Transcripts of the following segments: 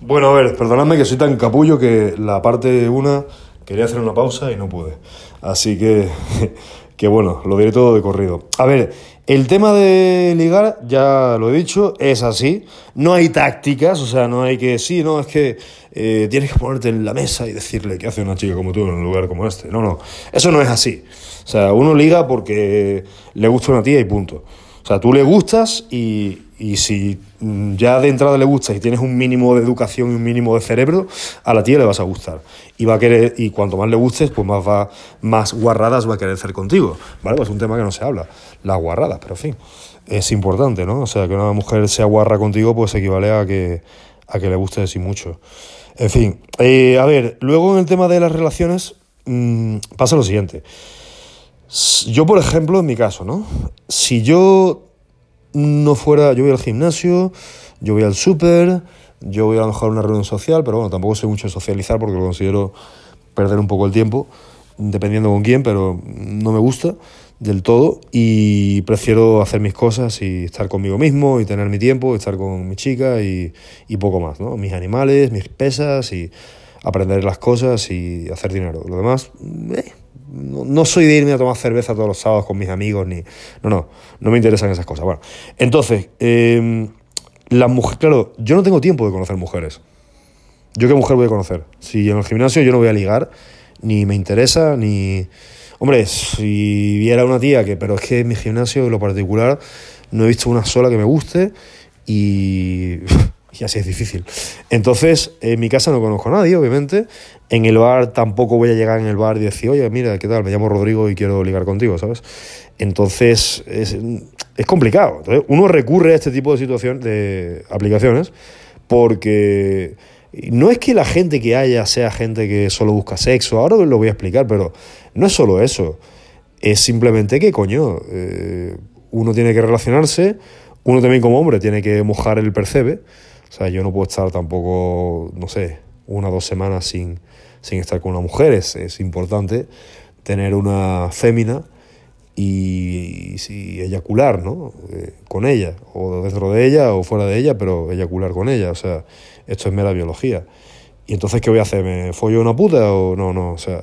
Bueno, a ver, perdonadme que soy tan capullo que la parte una quería hacer una pausa y no pude. Así que, que bueno, lo diré todo de corrido. A ver, el tema de ligar, ya lo he dicho, es así. No hay tácticas, o sea, no hay que, sí, no, es que eh, tienes que ponerte en la mesa y decirle qué hace una chica como tú en un lugar como este. No, no, eso no es así. O sea, uno liga porque le gusta una tía y punto. O sea, tú le gustas y, y si ya de entrada le gustas y tienes un mínimo de educación y un mínimo de cerebro, a la tía le vas a gustar. Y va a querer, y cuanto más le gustes, pues más va, más guarradas va a querer hacer contigo. ¿Vale? Pues es un tema que no se habla, las guarradas, pero en fin, es importante, ¿no? O sea, que una mujer sea guarra contigo, pues equivale a que, a que le guste y mucho. En fin, eh, a ver, luego en el tema de las relaciones, mmm, pasa lo siguiente. Yo, por ejemplo, en mi caso, ¿no? Si yo no fuera, yo voy al gimnasio, yo voy al súper, yo voy a lo mejor a una reunión social, pero bueno, tampoco sé mucho socializar porque lo considero perder un poco el tiempo, dependiendo con quién, pero no me gusta del todo y prefiero hacer mis cosas y estar conmigo mismo y tener mi tiempo, estar con mi chica y, y poco más, ¿no? Mis animales, mis pesas y aprender las cosas y hacer dinero. Lo demás, eh, no, soy de irme a tomar cerveza todos los sábados con mis amigos, ni. No, no, no me interesan esas cosas. Bueno, entonces, eh, las mujeres. Claro, yo no tengo tiempo de conocer mujeres. ¿Yo qué mujer voy a conocer? Si en el gimnasio yo no voy a ligar, ni me interesa, ni. Hombre, si viera una tía que. Pero es que en mi gimnasio, en lo particular, no he visto una sola que me guste y. y así es difícil. Entonces, en mi casa no conozco a nadie, obviamente. En el bar tampoco voy a llegar en el bar y decir, oye, mira, ¿qué tal? Me llamo Rodrigo y quiero ligar contigo, ¿sabes? Entonces, es, es complicado. Entonces, uno recurre a este tipo de situaciones, de aplicaciones, porque no es que la gente que haya sea gente que solo busca sexo, ahora lo voy a explicar, pero no es solo eso. Es simplemente que, coño, eh, uno tiene que relacionarse, uno también como hombre tiene que mojar el percebe o sea, yo no puedo estar tampoco, no sé, una o dos semanas sin, sin estar con una mujer. Es, es importante tener una fémina y, y, eyacular, ¿no? Eh, con ella, o dentro de ella o fuera de ella, pero eyacular con ella. O sea, esto es mera biología. Y entonces, ¿qué voy a hacer? ¿Me follo una puta o no? No, o sea,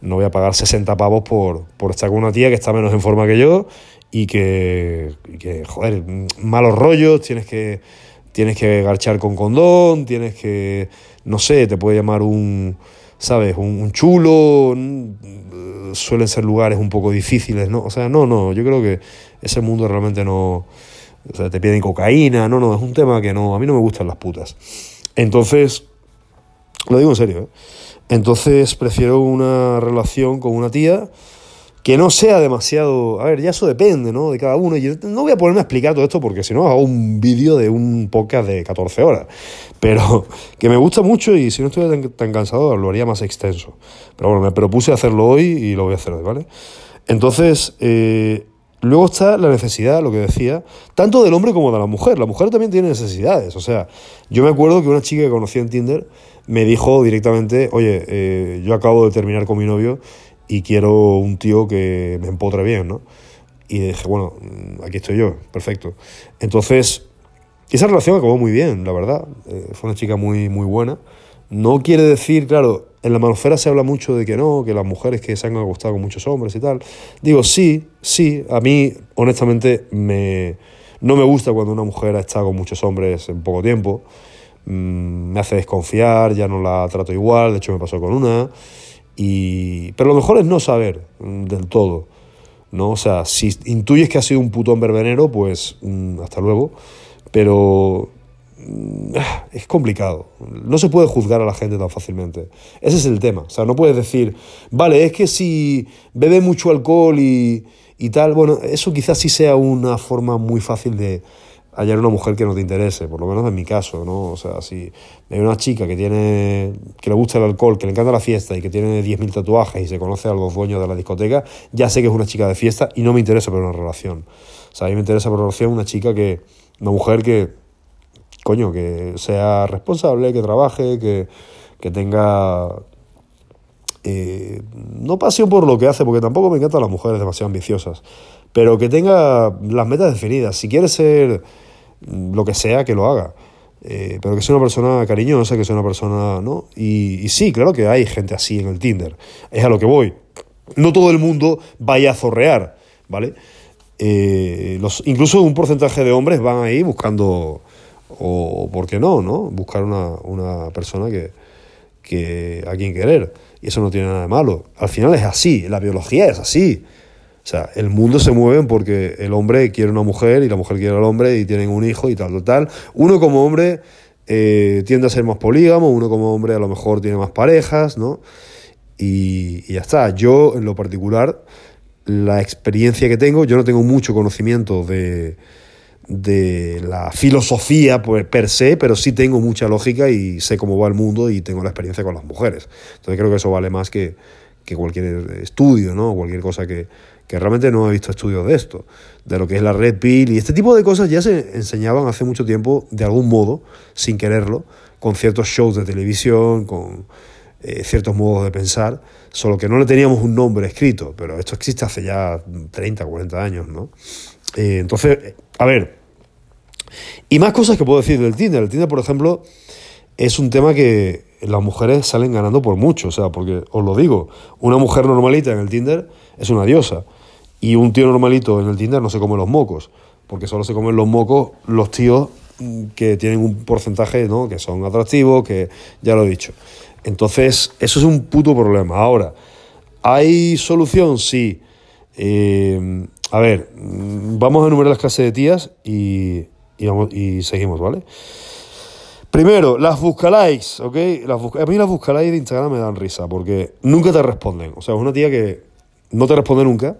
no voy a pagar 60 pavos por, por estar con una tía que está menos en forma que yo y que, y que joder, malos rollos, tienes que tienes que garchar con condón, tienes que, no sé, te puede llamar un, ¿sabes? Un, chulo, suelen ser lugares un poco difíciles, ¿no? O sea, no, no, yo creo que ese mundo realmente no, o sea, te piden cocaína, no, no, es un tema que no, a mí no me gustan las putas. Entonces, lo digo en serio, ¿eh? Entonces prefiero una relación con una tía que no sea demasiado. A ver, ya eso depende, ¿no? De cada uno. Y no voy a ponerme a explicar todo esto porque si no hago un vídeo de un podcast de 14 horas. Pero que me gusta mucho y si no estoy tan, cansado lo haría más extenso. Pero bueno, me propuse hacerlo hoy y lo voy a hacer hoy, ¿vale? Entonces, eh, luego está la necesidad, lo que decía, tanto del hombre como de la mujer. La mujer también tiene necesidades. O sea, yo me acuerdo que una chica que conocí en Tinder me dijo directamente, oye, eh, yo acabo de terminar con mi novio y quiero un tío que me empotre bien, ¿no? Y dije, bueno, aquí estoy yo, perfecto. Entonces, esa relación acabó muy bien, la verdad. Eh, fue una chica muy, muy buena. No quiere decir, claro, en la manofera se habla mucho de que no, que las mujeres que se han acostado con muchos hombres y tal. Digo, sí, sí, a mí, honestamente, me, no me gusta cuando una mujer ha estado con muchos hombres en poco tiempo. Mm, me hace desconfiar, ya no la trato igual, de hecho me pasó con una. Pero lo mejor es no saber mm, del todo. ¿no? O sea, si intuyes que ha sido un putón verbenero, pues mm, hasta luego. Pero mm, es complicado. No se puede juzgar a la gente tan fácilmente. Ese es el tema. O sea, no puedes decir, vale, es que si bebe mucho alcohol y, y tal, bueno, eso quizás sí sea una forma muy fácil de, hallar una mujer que no te interese, por lo menos en mi caso, ¿no? O sea, si hay una chica que tiene que le gusta el alcohol, que le encanta la fiesta y que tiene 10.000 tatuajes y se conoce a los dueños de la discoteca, ya sé que es una chica de fiesta y no me interesa por una relación. O sea, a mí me interesa por una relación una chica que, una mujer que, coño, que sea responsable, que trabaje, que, que tenga eh, no pasión por lo que hace, porque tampoco me encantan las mujeres demasiado ambiciosas, pero que tenga las metas definidas. Si quiere ser lo que sea, que lo haga. eh, pero que sea una persona cariñosa, que sea una persona, ¿no? Y, sí, claro que hay gente así en el Tinder, es a lo que voy. No todo el mundo vaya a zorrear, ¿vale? Eh, incluso un porcentaje de hombres van ahí buscando, o por qué no, ¿no? Buscar una, una persona que a quien querer. Y eso no tiene nada de malo. Al final es así, la biología es así. O sea, el mundo se mueve porque el hombre quiere una mujer y la mujer quiere al hombre y tienen un hijo y tal, tal, tal. Uno como hombre eh, tiende a ser más polígamo, uno como hombre a lo mejor tiene más parejas, ¿no? Y, y, ya está. Yo, en lo particular, la experiencia que tengo, yo no tengo mucho conocimiento de, de la filosofía pues, per se, pero sí tengo mucha lógica y sé cómo va el mundo y tengo la experiencia con las mujeres. Entonces creo que eso vale más que, que cualquier estudio, ¿no? Cualquier cosa que, que realmente no he visto estudios de esto, de lo que es la red pill y este tipo de cosas ya se enseñaban hace mucho tiempo de algún modo, sin quererlo, con ciertos shows de televisión, con eh, ciertos modos de pensar, solo que no le teníamos un nombre escrito, pero esto existe hace ya 30, 40 años, ¿no? Eh, entonces, a ver, y más cosas que puedo decir del Tinder. El Tinder, por ejemplo, es un tema que las mujeres salen ganando por mucho, o sea, porque os lo digo, una mujer normalita en el Tinder es una diosa. Y un tío normalito en el Tinder no se come los mocos, porque solo se comen los mocos los tíos mm, que tienen un porcentaje, ¿no? Que son atractivos, que ya lo he dicho. Entonces, eso es un puto problema. Ahora, ¿hay solución? Sí. Eh, a ver, vamos a enumerar las clases de tías y, y, seguimos, ¿vale? Primero, las buscalikes, ¿ok? Las a mí las buscalikes de Instagram me dan risa porque nunca te responden. O sea, es una tía que no te responde nunca,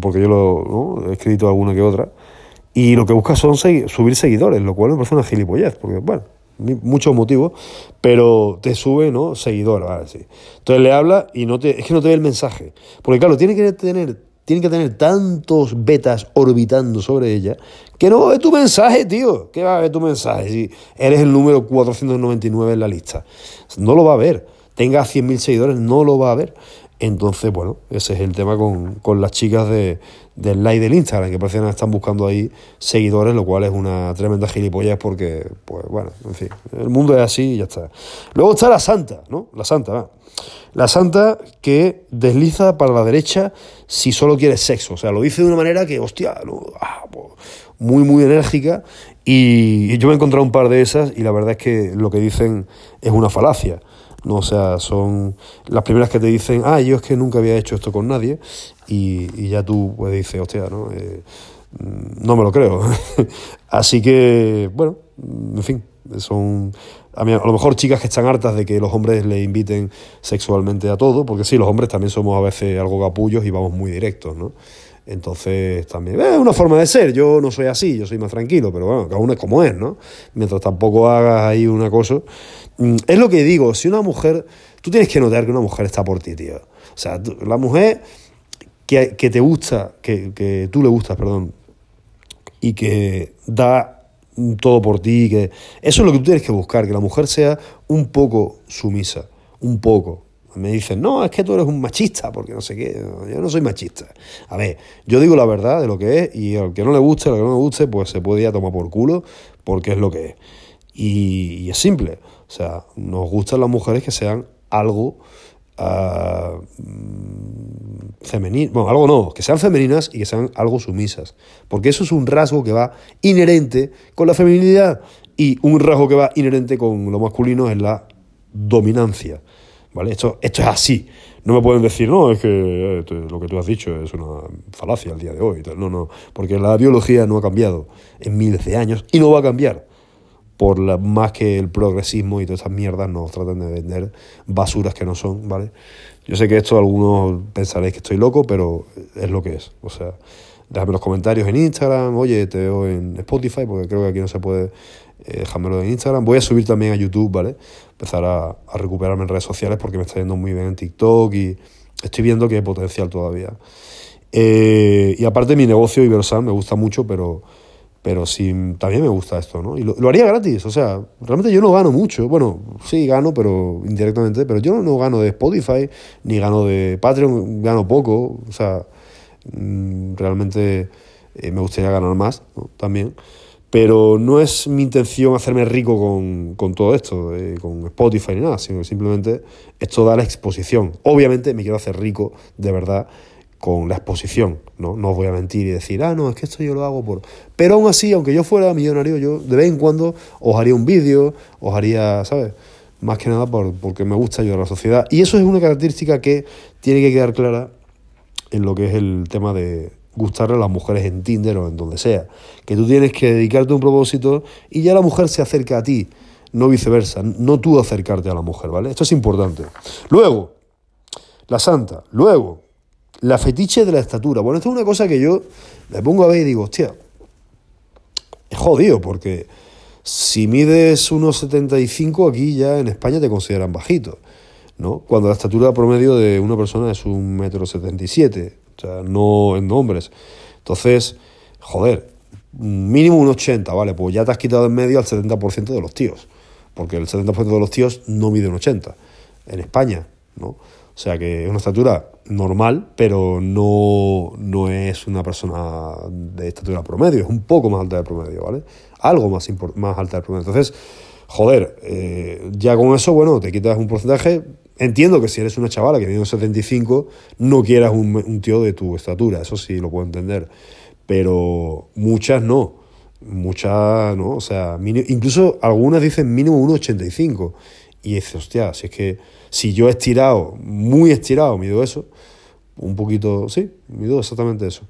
porque yo lo he escrito alguna que otra, y lo que busca son subir seguidores, lo cual me parece una gilipollez, porque, bueno, muchos motivos, pero te sube, ¿no? Seguidor, vale, sí. Entonces le habla y no te, es que no te ve el mensaje. Porque, claro, tiene que tener tiene que tener tantos betas orbitando sobre ella que no va a ver tu mensaje, tío. ¿Qué va a ver tu mensaje si eres el número 499 en la lista? No lo va a ver. Tenga 100.000 seguidores, no lo va a ver. Entonces, bueno, ese es el tema con, las chicas de, del like del Instagram, que parecen que están buscando ahí seguidores, lo cual es una tremenda gilipollas porque, pues bueno, en fin, el mundo es así y ya está. Luego está la santa, ¿no? La santa, ¿va? La santa que desliza para la derecha si solo quiere sexo. O sea, lo dice de una manera que, hostia, ah, muy, muy enérgica. Y yo me he encontrado un par de esas y la verdad es que lo que dicen es una falacia. ¿No? O sea, son las primeras que te dicen, ah, yo es que nunca había hecho esto con nadie. Y, ya tú pues dices, hostia, ¿no? Eh, mm, no me lo creo. Así que, bueno, en fin, son a, lo mejor chicas que están hartas de que los hombres le inviten sexualmente a todo, porque sí, los hombres también somos a veces algo capullos y vamos muy directos, ¿no? Entonces, también es una forma de ser. Yo no soy así, yo soy más tranquilo, pero bueno, cada uno es como es, ¿no? Mientras tampoco hagas ahí una cosa. Mm, es lo que digo, si una mujer. Tú tienes que notar que una mujer está por ti, tío. O sea, la mujer que, que te gusta, que, que tú le gustas, perdón, y que da todo por ti, que eso es lo que tú tienes que buscar, que la mujer sea un poco sumisa, un poco. Me dicen, no, es que tú eres un machista, porque no sé qué, yo no soy machista. A ver, yo digo la verdad de lo que es, y al que no le guste, al que no le guste, pues se puede ir a tomar por culo, porque es lo que es. Y, es simple, o sea, nos gustan las mujeres que sean algo uh, bueno, algo no, que sean femeninas y que sean algo sumisas, porque eso es un rasgo que va inherente con la feminilidad y un rasgo que va inherente con lo masculino es la dominancia, ¿vale? Esto, esto es así. No me pueden decir, no, es que eh, lo que tú has dicho es una falacia al día de hoy. No, no, porque la biología no ha cambiado en miles de años y no va a cambiar por más que el progresismo y todas esas mierdas nos tratan de vender basuras que no son, ¿vale? Yo sé que esto algunos pensaréis que estoy loco, pero es lo que es. O sea, déjame los comentarios en Instagram, oye, te veo en Spotify, porque creo que aquí no se puede eh, dejármelo en Instagram. Voy a subir también a YouTube, ¿vale? Empezar a, recuperarme en redes sociales porque me está yendo muy bien en TikTok y estoy viendo que hay potencial todavía. Eh, y aparte mi negocio Ibersan me gusta mucho, pero pero sí, también me gusta esto, ¿no? Y lo, haría gratis, o sea, realmente yo no gano mucho. Bueno, sí gano, pero indirectamente, pero yo no gano de Spotify, ni gano de Patreon, gano poco, o sea, mm, realmente eh, me gustaría ganar más, ¿no? También. Pero no es mi intención hacerme rico con, todo esto, eh, con Spotify ni nada, sino que simplemente esto da la exposición. Obviamente me quiero hacer rico de verdad con la exposición, ¿no? No os voy a mentir y decir, ah, no, es que esto yo lo hago por... Pero aún así, aunque yo fuera millonario, yo de vez en cuando os haría un vídeo, os haría, ¿sabes? Más que nada por, porque me gusta ayudar a la sociedad. Y eso es una característica que tiene que quedar clara en lo que es el tema de gustarle a las mujeres en Tinder o en donde sea. Que tú tienes que dedicarte a un propósito y ya la mujer se acerca a ti, no viceversa, no tú acercarte a la mujer, ¿vale? Esto es importante. Luego, la santa. Luego, la fetiche de la estatura. Bueno, esto es una cosa que yo me pongo a ver y digo, hostia, es jodido porque si mides unos 75 aquí ya en España te consideran bajito, ¿no? Cuando la estatura promedio de una persona es un metro 77, o sea, no en hombres. Entonces, joder, mínimo un 80, ¿vale? Pues ya te has quitado en medio al 70% de los tíos, porque el 70% de los tíos no mide un 80 en España, ¿no? O sea que es una estatura normal, pero no, no es una persona de estatura promedio, es un poco más alta del promedio, ¿vale? Algo más, más alta del promedio. Entonces, joder, eh, ya con eso, bueno, te quitas un porcentaje. Entiendo que si eres una chavala que mide un 75, no quieras un, un tío de tu estatura, eso sí lo puedo entender. Pero muchas no muchas, ¿no? O sea, incluso algunas dicen mínimo 1,85. Y dices, hostia, si es que si yo he estirado, muy estirado, mido eso, un poquito, sí, mido exactamente eso.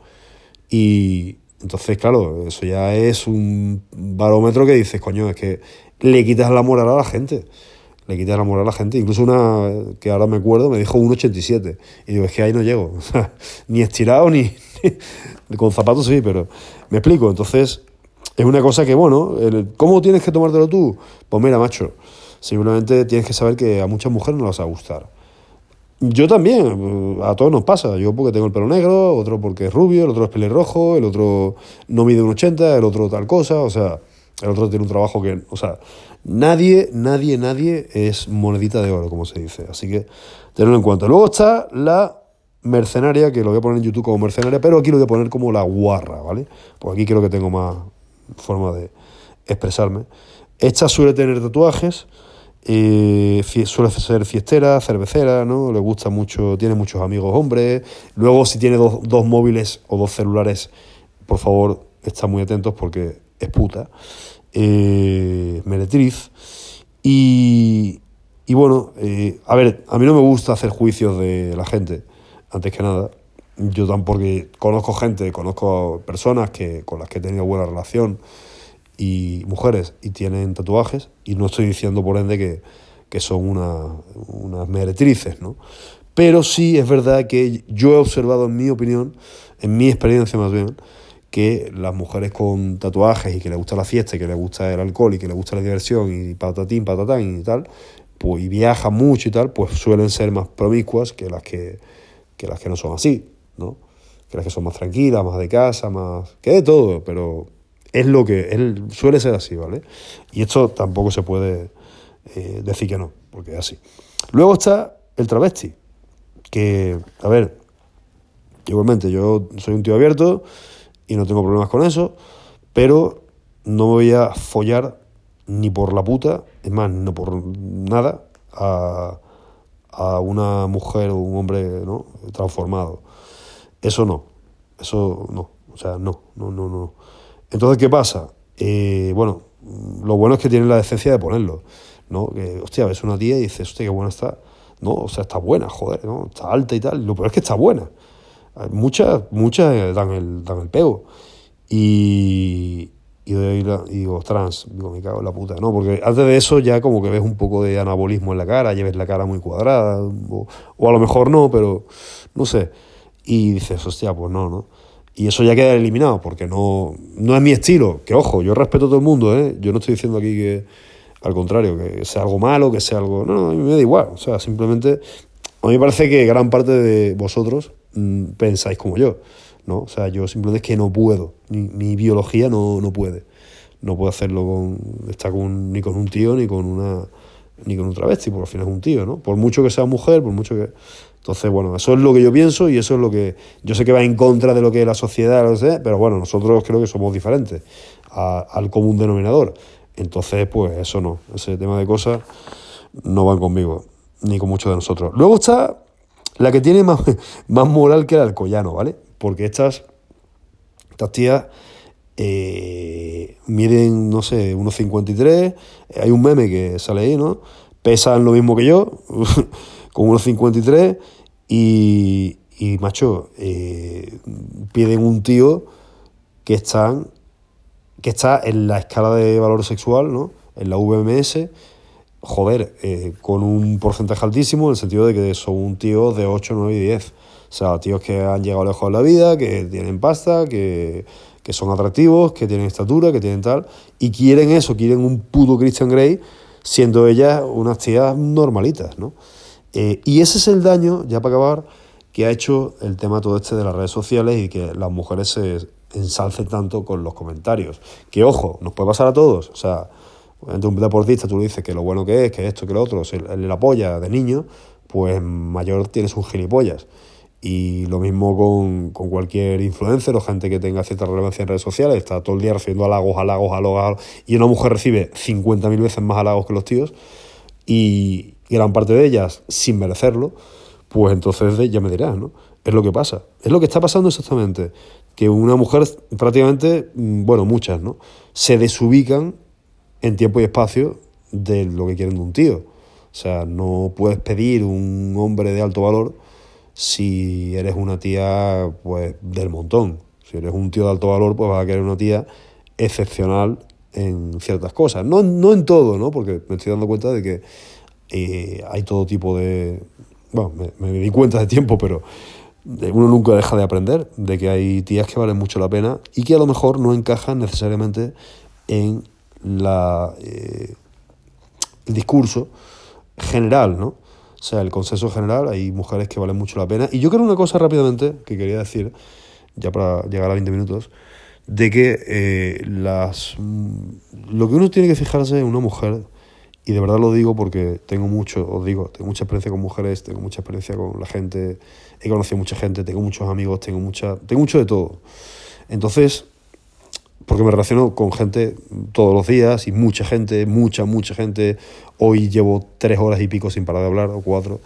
Y entonces, claro, eso ya es un barómetro que dices, coño, es que le quitas la moral a la gente. Le quitas la moral a la gente. Incluso una que ahora me acuerdo me dijo 1,87. Y digo, es que ahí no llego. ni estirado ni, Con zapatos sí, pero me explico. Entonces, es una cosa que, bueno, ¿cómo tienes que tomártelo tú? Pues mira, macho, Simplemente tienes que saber que a muchas mujeres no les va a gustar. Yo también, a todos nos pasa. Yo porque tengo el pelo negro, otro porque es rubio, el otro es pelirrojo, el otro no mide un 80, el otro tal cosa, o sea, el otro tiene un trabajo que, o sea, nadie, nadie, nadie es monedita de oro, como se dice. Así que tenedlo en cuenta. Luego está la mercenaria, que lo voy a poner en YouTube como mercenaria, pero aquí lo voy a poner como la guarra, ¿vale? Pues aquí creo que tengo más forma de expresarme. Esta suele tener tatuajes, eh, suele ser fiestera, cervecera, ¿no? Le gusta mucho, tiene muchos amigos hombres. Luego, si tiene dos, dos móviles o dos celulares, por favor, está muy atentos porque es puta. Eh, meretriz. Y, y bueno, eh, a ver, a mí no me gusta hacer juicios de la gente, antes que nada. Yo tampoco conozco gente, conozco personas que, con las que he tenido buena relación y mujeres y tienen tatuajes, y no estoy diciendo por ende que, que son una, unas meretrices, ¿no? Pero sí es verdad que yo he observado, en mi opinión, en mi experiencia más bien, que las mujeres con tatuajes y que les gusta la fiesta y que les gusta el alcohol y que les gusta la diversión y patatín, patatán y tal, pues y viajan mucho y tal, pues suelen ser más promiscuas que las que, que las que no son así, ¿no? Que las que son más tranquilas, más de casa, más... que de todo, pero es lo que él suele ser así, ¿vale? Y esto tampoco se puede eh, decir que no, porque es así. Luego está el travesti, que, a ver, igualmente yo soy un tío abierto y no tengo problemas con eso, pero no me voy a follar ni por la puta, es más, no por nada, a, a una mujer o un hombre ¿no? transformado. Eso no, eso no, o sea, no, no, no, no. Entonces, ¿qué pasa? Eh, bueno, lo bueno es que tienen la decencia de ponerlo, ¿no? Que, hostia, ves una tía y dices, hostia, qué buena está. No, o sea, está buena, joder, ¿no? Está alta y tal. Lo peor es que está buena. Muchas, muchas dan el, dan el pego. Y, y, digo, trans, digo, me cago en la puta, ¿no? Porque antes de eso ya como que ves un poco de anabolismo en la cara, lleves la cara muy cuadrada, o, o a lo mejor no, pero no sé. Y dices, hostia, pues no, ¿no? Y eso ya queda eliminado, porque no, no es mi estilo. Que ojo, yo respeto a todo el mundo, ¿eh? Yo no estoy diciendo aquí que, al contrario, que sea algo malo, que sea algo... No, no, a mí me da igual. O sea, simplemente... A mí me parece que gran parte de vosotros pensáis como yo, ¿no? O sea, yo simplemente es que no puedo. Mi, biología no, no puede. No puedo hacerlo con... Estar con, ni con un tío ni con una ni con un travesti, porque al final es un tío, ¿no? Por mucho que sea mujer, por mucho que... Entonces, bueno, eso es lo que yo pienso y eso es lo que... Yo sé que va en contra de lo que es la sociedad, no sé, pero bueno, nosotros creo que somos diferentes al común denominador. Entonces, pues eso no, ese tema de cosas no van conmigo, ni con muchos de nosotros. Luego está la que tiene más, más moral que el alcoyano, ¿vale? Porque estas, estas tías eh, miden, no sé, unos 53, hay un meme que sale ahí, ¿no? Pesan lo mismo que yo, con unos 53, y, y macho, eh, piden un tío que están que está en la escala de valor sexual, ¿no? En la VMS, joder, eh, con un porcentaje altísimo, en el sentido de que son un tío de 8, 9 y 10. O sea, tíos que han llegado lejos en la vida, que tienen pasta, que, que son atractivos, que tienen estatura, que tienen tal, y quieren eso, quieren un puto Christian Grey, siendo ellas unas tías normalitas, ¿no? Eh, y ese es el daño, ya para acabar, que ha hecho el tema todo este de las redes sociales y que las mujeres se ensalcen tanto con los comentarios. Que ojo, nos puede pasar a todos. O sea, un deportista tú le dices que lo bueno que es, que esto, que lo otro, si le apoya de niño, pues mayor tienes un gilipollas. Y lo mismo con, con, cualquier influencer o gente que tenga cierta relevancia en redes sociales, está todo el día recibiendo halagos, halagos, halagos, y una mujer recibe 50.000 veces más halagos que los tíos, y gran parte de ellas sin merecerlo, pues entonces ya me dirás, ¿no? Es lo que pasa. Es lo que está pasando exactamente. Que una mujer, prácticamente, mm, bueno, muchas, ¿no? Se desubican en tiempo y espacio de lo que quieren de un tío. O sea, no puedes pedir un hombre de alto valor si eres una tía, pues, del montón. Si eres un tío de alto valor, pues vas a querer una tía excepcional en ciertas cosas. No, no en todo, ¿no? Porque me estoy dando cuenta de que eh, hay todo tipo de... Bueno, me, me di cuenta de tiempo, pero uno nunca deja de aprender de que hay tías que valen mucho la pena y que a lo mejor no encajan necesariamente en la, eh, el discurso general, ¿no? O sea, el consenso general, hay mujeres que valen mucho la pena. Y yo creo una cosa rápidamente que quería decir, ya para llegar a 20 minutos, de que eh, las, lo que uno tiene que fijarse en una mujer y de verdad lo digo porque tengo mucho, os digo, tengo mucha experiencia con mujeres, tengo mucha experiencia con la gente, he conocido mucha gente, tengo muchos amigos, tengo mucha, tengo mucho de todo. Entonces, porque me relaciono con gente todos los días y mucha gente, mucha, mucha gente. Hoy llevo tres horas y pico sin parar de hablar, o cuatro.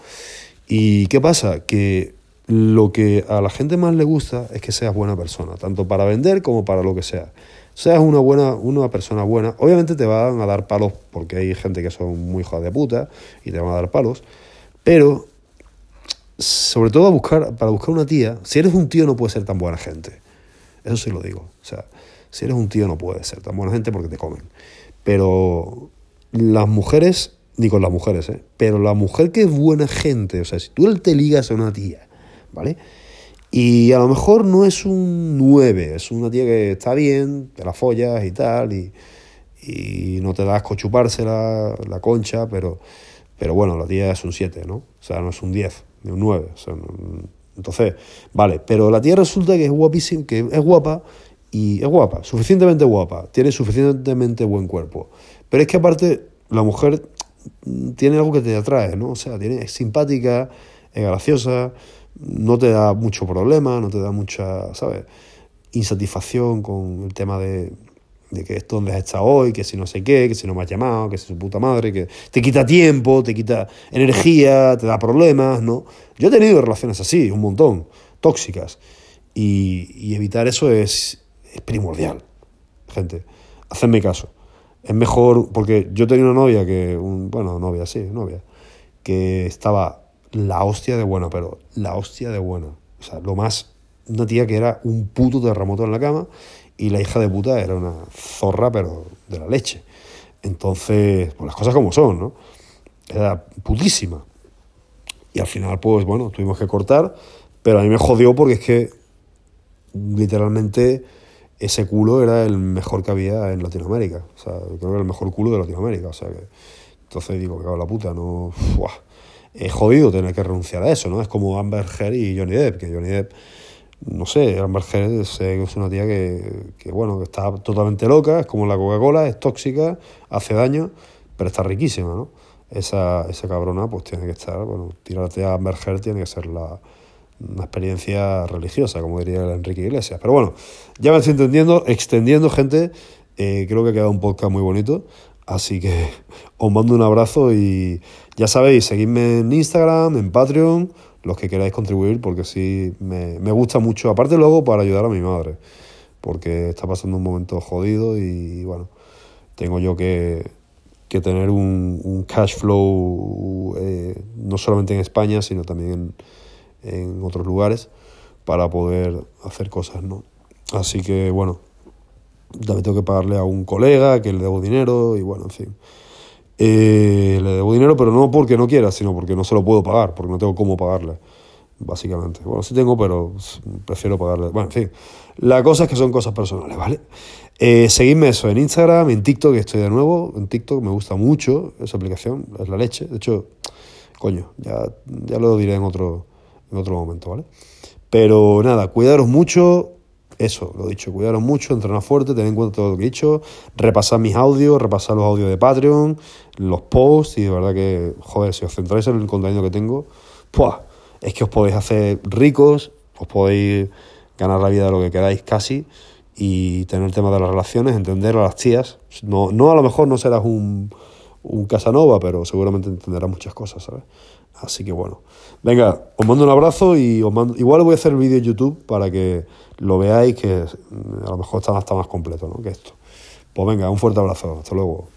¿Y qué pasa? Que lo que a la gente más le gusta es que seas buena persona, tanto para vender como para lo que sea seas una buena una persona buena, obviamente te van a dar palos porque hay gente que son muy hijos de puta y te van a dar palos, pero sobre todo a buscar, para buscar una tía, si eres un tío no puedes ser tan buena gente. Eso sí lo digo. O sea, si eres un tío no puedes ser tan buena gente porque te comen. Pero las mujeres, ni con las mujeres, ¿eh? pero la mujer que es buena gente, o sea, si tú te ligas a una tía, ¿vale? Y a lo mejor no es un 9, es una tía que está bien, te la follas y tal, y, y no te das chuparse la, la concha, pero, pero bueno, la tía es un 7, ¿no? O sea, no es un 10, ni un 9. O sea, entonces, vale, pero la tía resulta que es guapísima, que es guapa, y es guapa, suficientemente guapa, tiene suficientemente buen cuerpo. Pero es que aparte, la mujer tiene algo que te atrae, ¿no? O sea, tiene, es simpática, es graciosa, no te da mucho problema, no te da mucha, ¿sabes? Insatisfacción con el tema de, de que esto donde has estado hoy, que si no sé qué, que si no me has llamado, que si su puta madre, que te quita tiempo, te quita energía, te da problemas, ¿no? Yo he tenido relaciones así, un montón, tóxicas, y, y evitar eso es, es primordial, gente. Hacedme caso. Es mejor, porque yo tenía una novia que, un, bueno, novia, sí, novia, que estaba la hostia de buena, pero la hostia de buena. O sea, lo más. Una tía que era un puto terremoto en la cama y la hija de puta era una zorra, pero de la leche. Entonces, pues las cosas como son, ¿no? Era putísima. Y al final, pues bueno, tuvimos que cortar, pero a mí me jodió porque es que literalmente ese culo era el mejor que había en Latinoamérica. O sea, creo que era el mejor culo de Latinoamérica. O sea que. Entonces digo, cago la puta, no es jodido tener que renunciar a eso, ¿no? Es como Amber Heard y Johnny Depp, que Johnny Depp, no sé, Amber Heard es una tía que, que, bueno, que está totalmente loca, es como la Coca-Cola, es tóxica, hace daño, pero está riquísima, ¿no? esa, esa cabrona, pues tiene que estar, bueno, tirarte a Merger tiene que ser la, una experiencia religiosa, como diría el Enrique Iglesias. Pero bueno, ya me estoy entendiendo, extendiendo, gente. Eh, creo que ha quedado un podcast muy bonito. Así que os mando un abrazo y ya sabéis, seguidme en Instagram, en Patreon, los que queráis contribuir, porque sí me, me gusta mucho. Aparte luego para ayudar a mi madre, porque está pasando un momento jodido y bueno, tengo yo que, que tener un, cash flow eh, no solamente en España, sino también en, en otros lugares para poder hacer cosas, ¿no? Así que bueno, también tengo que pagarle a un colega que le debo dinero y bueno, en fin. Eh, le debo dinero, pero no porque no quiera, sino porque no se lo puedo pagar, porque no tengo cómo pagarle, básicamente. Bueno, sí tengo, pero prefiero pagarle. Bueno, en fin. La cosa es que son cosas personales, ¿vale? Eh, seguidme eso en Instagram, en TikTok, estoy de nuevo. En TikTok me gusta mucho esa aplicación, es la leche. De hecho, coño, ya, ya lo diré en otro, en otro momento, ¿vale? Pero nada, cuidaros mucho, eso, lo dicho, cuidaros mucho, entrenar fuerte, tener en cuenta todo lo que he dicho, repasar mis audios, repasar los audios de Patreon, los posts, y de verdad que, joder, si os centráis en el contenido que tengo, ¡puah! es que os podéis hacer ricos, os podéis ganar la vida de lo que queráis casi, y tener el tema de las relaciones, entender a las tías. No, no a lo mejor no serás un, un Casanova, pero seguramente entenderás muchas cosas, ¿sabes? Así que bueno. Venga, os mando un abrazo y os mando. Igual voy a hacer el vídeo en YouTube para que lo veáis, que a lo mejor está hasta más completo, ¿no? Que esto. Pues venga, un fuerte abrazo. Hasta luego.